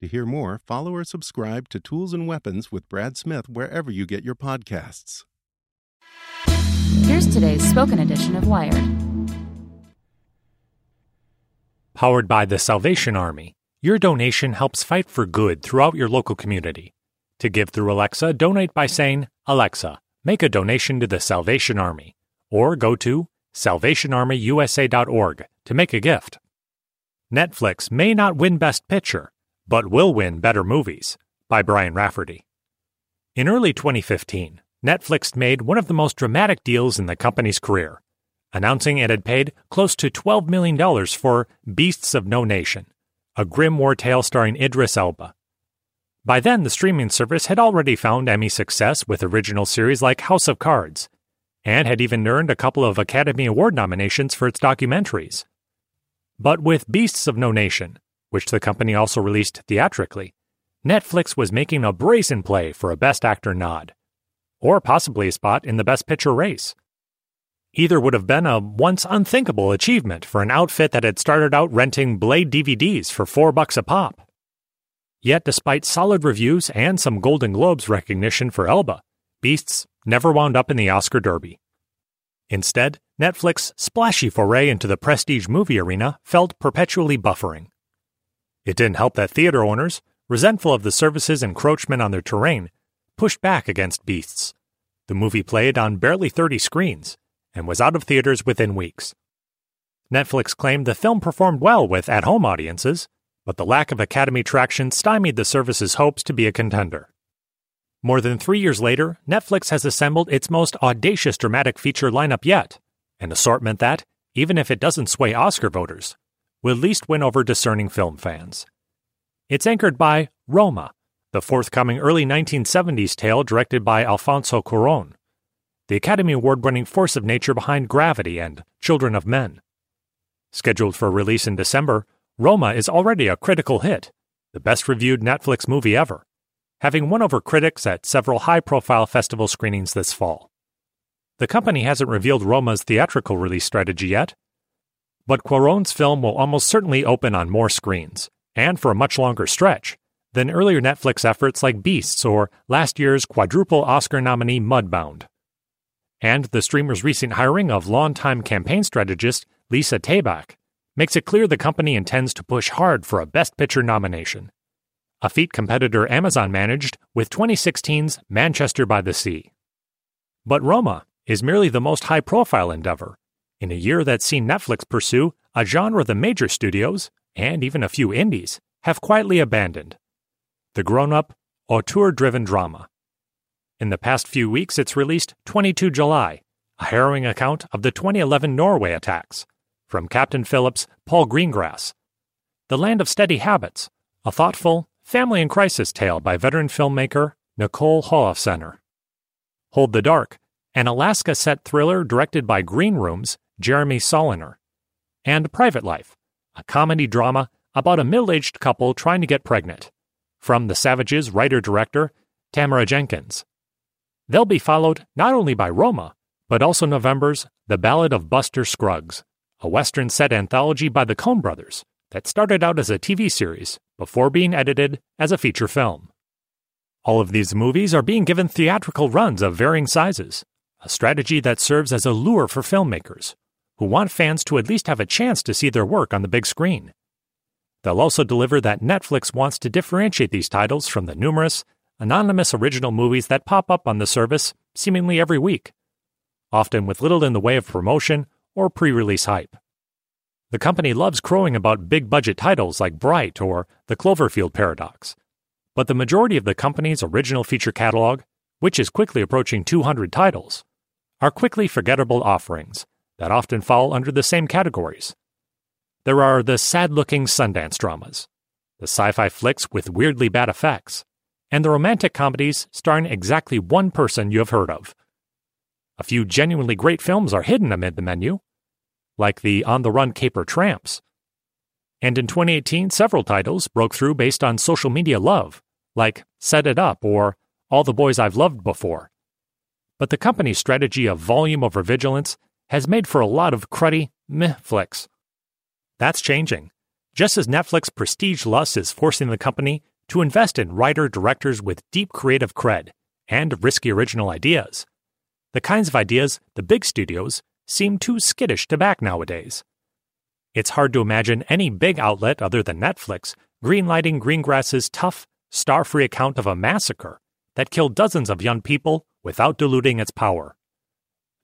To hear more, follow or subscribe to Tools and Weapons with Brad Smith wherever you get your podcasts. Here's today's spoken edition of Wired. Powered by the Salvation Army, your donation helps fight for good throughout your local community. To give through Alexa, donate by saying, Alexa, make a donation to the Salvation Army, or go to salvationarmyusa.org to make a gift. Netflix may not win Best Picture, but will win Better Movies by Brian Raftery. In early 2015, Netflix made one of the most dramatic deals in the company's career, announcing it had paid close to $12 million for Beasts of No Nation, a grim war tale starring Idris Elba. By then, the streaming service had already found Emmy success with original series like House of Cards, and had even earned a couple of Academy Award nominations for its documentaries. But with Beasts of No Nation, which the company also released theatrically, Netflix was making a brazen play for a Best Actor nod or possibly a spot in the Best Picture race. Either would have been a once unthinkable achievement for an outfit that had started out renting Blade DVDs for four bucks a pop. Yet, despite solid reviews and some Golden Globes recognition for Elba, Beasts never wound up in the Oscar Derby. Instead, Netflix's splashy foray into the prestige movie arena felt perpetually buffering. It didn't help that theater owners, resentful of the service's encroachment on their terrain, pushed back against Beasts. The movie played on barely 30 screens and was out of theaters within weeks. Netflix claimed the film performed well with at home audiences, but the lack of Academy traction stymied the service's hopes to be a contender. More than three years later, Netflix has assembled its most audacious dramatic feature lineup yet, an assortment that, even if it doesn't sway Oscar voters, will at least win over discerning film fans. It's anchored by Roma, the forthcoming early 1970s tale directed by Alfonso Cuaron, the Academy Award winning force of nature behind Gravity and Children of Men. Scheduled for release in December, Roma is already a critical hit, the best reviewed Netflix movie ever, having won over critics at several high profile festival screenings this fall. The company hasn't revealed Roma's theatrical release strategy yet, but Cuaron's film will almost certainly open on more screens, and for a much longer stretch, than earlier Netflix efforts like Beasts or last year's quadruple Oscar nominee Mudbound. And the streamer's recent hiring of longtime campaign strategist Lisa Taback makes it clear the company intends to push hard for a Best Picture nomination, a feat competitor Amazon managed with 2016's Manchester by the Sea. But Roma is merely the most high profile endeavor in a year that's seen Netflix pursue a genre the major studios, and even a few indies, have quietly abandoned the grown up, auteur driven drama. In the past few weeks, it's released 22 July, a harrowing account of the 2011 Norway attacks, from Captain Phillips' Paul Greengrass. The Land of Steady Habits, a thoughtful, family in crisis tale by veteran filmmaker Nicole Holofcener. Hold the Dark, an Alaska set thriller directed by Green Room's Jeremy Saulnier, And Private Life, a comedy drama about a middle aged couple trying to get pregnant from The Savages writer director Tamara Jenkins. They'll be followed not only by Roma, but also November's The Ballad of Buster Scruggs, a Western set anthology by the Coen brothers that started out as a TV series before being edited as a feature film. All of these movies are being given theatrical runs of varying sizes, a strategy that serves as a lure for filmmakers who want fans to at least have a chance to see their work on the big screen. They'll also deliver that Netflix wants to differentiate these titles from the numerous, anonymous original movies that pop up on the service seemingly every week, often with little in the way of promotion or pre release hype. The company loves crowing about big budget titles like Bright or The Cloverfield Paradox, but the majority of the company's original feature catalog, which is quickly approaching 200 titles, are quickly forgettable offerings that often fall under the same categories. There are the sad looking Sundance dramas, the sci fi flicks with weirdly bad effects, and the romantic comedies starring exactly one person you have heard of. A few genuinely great films are hidden amid the menu, like the On the Run Caper Tramps. And in 2018, several titles broke through based on social media love, like Set It Up or All the Boys I've Loved Before. But the company's strategy of volume over vigilance has made for a lot of cruddy meh flicks. That's changing, just as Netflix prestige lust is forcing the company to invest in writer directors with deep creative cred and risky original ideas. The kinds of ideas the big studios seem too skittish to back nowadays. It's hard to imagine any big outlet other than Netflix greenlighting Greengrass's tough, star free account of a massacre that killed dozens of young people without diluting its power.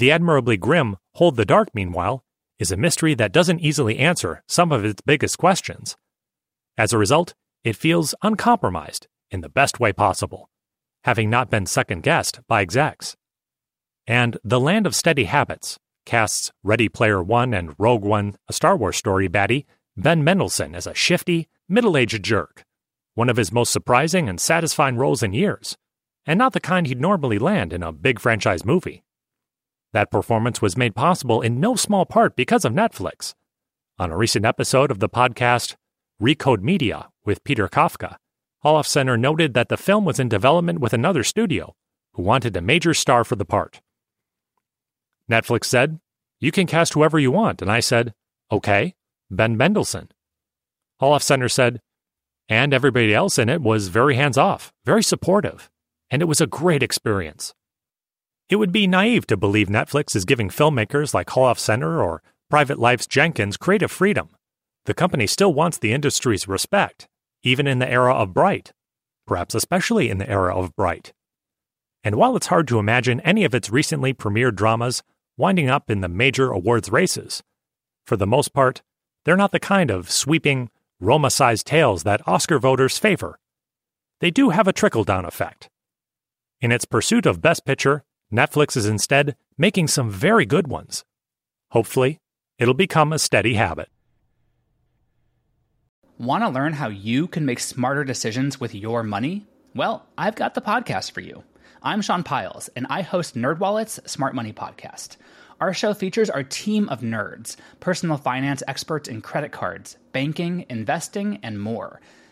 The admirably grim Hold the Dark, meanwhile, is a mystery that doesn't easily answer some of its biggest questions. As a result, it feels uncompromised in the best way possible, having not been second guessed by execs. And The Land of Steady Habits casts Ready Player One and Rogue One, a Star Wars story baddie, Ben Mendelsohn as a shifty, middle aged jerk, one of his most surprising and satisfying roles in years, and not the kind he'd normally land in a big franchise movie. That performance was made possible in no small part because of Netflix. On a recent episode of the podcast Recode Media with Peter Kafka, Holofcener noted that the film was in development with another studio who wanted a major star for the part. Netflix said, You can cast whoever you want, and I said, Okay, Ben Mendelsohn. Holofcener said, and everybody else in it was very hands off, very supportive, and it was a great experience. It would be naive to believe Netflix is giving filmmakers like Holofcener or Private Life's Jenkins creative freedom. The company still wants the industry's respect, even in the era of Bright, perhaps especially in the era of Bright. And while it's hard to imagine any of its recently premiered dramas winding up in the major awards races, for the most part, they're not the kind of sweeping, Roma sized tales that Oscar voters favor. They do have a trickle down effect. In its pursuit of Best Picture, Netflix is instead making some very good ones. Hopefully, it'll become a steady habit. Want to learn how you can make smarter decisions with your money? Well, I've got the podcast for you. I'm Sean Pyles, and I host NerdWallet's Smart Money Podcast. Our show features our team of nerds, personal finance experts in credit cards, banking, investing, and more –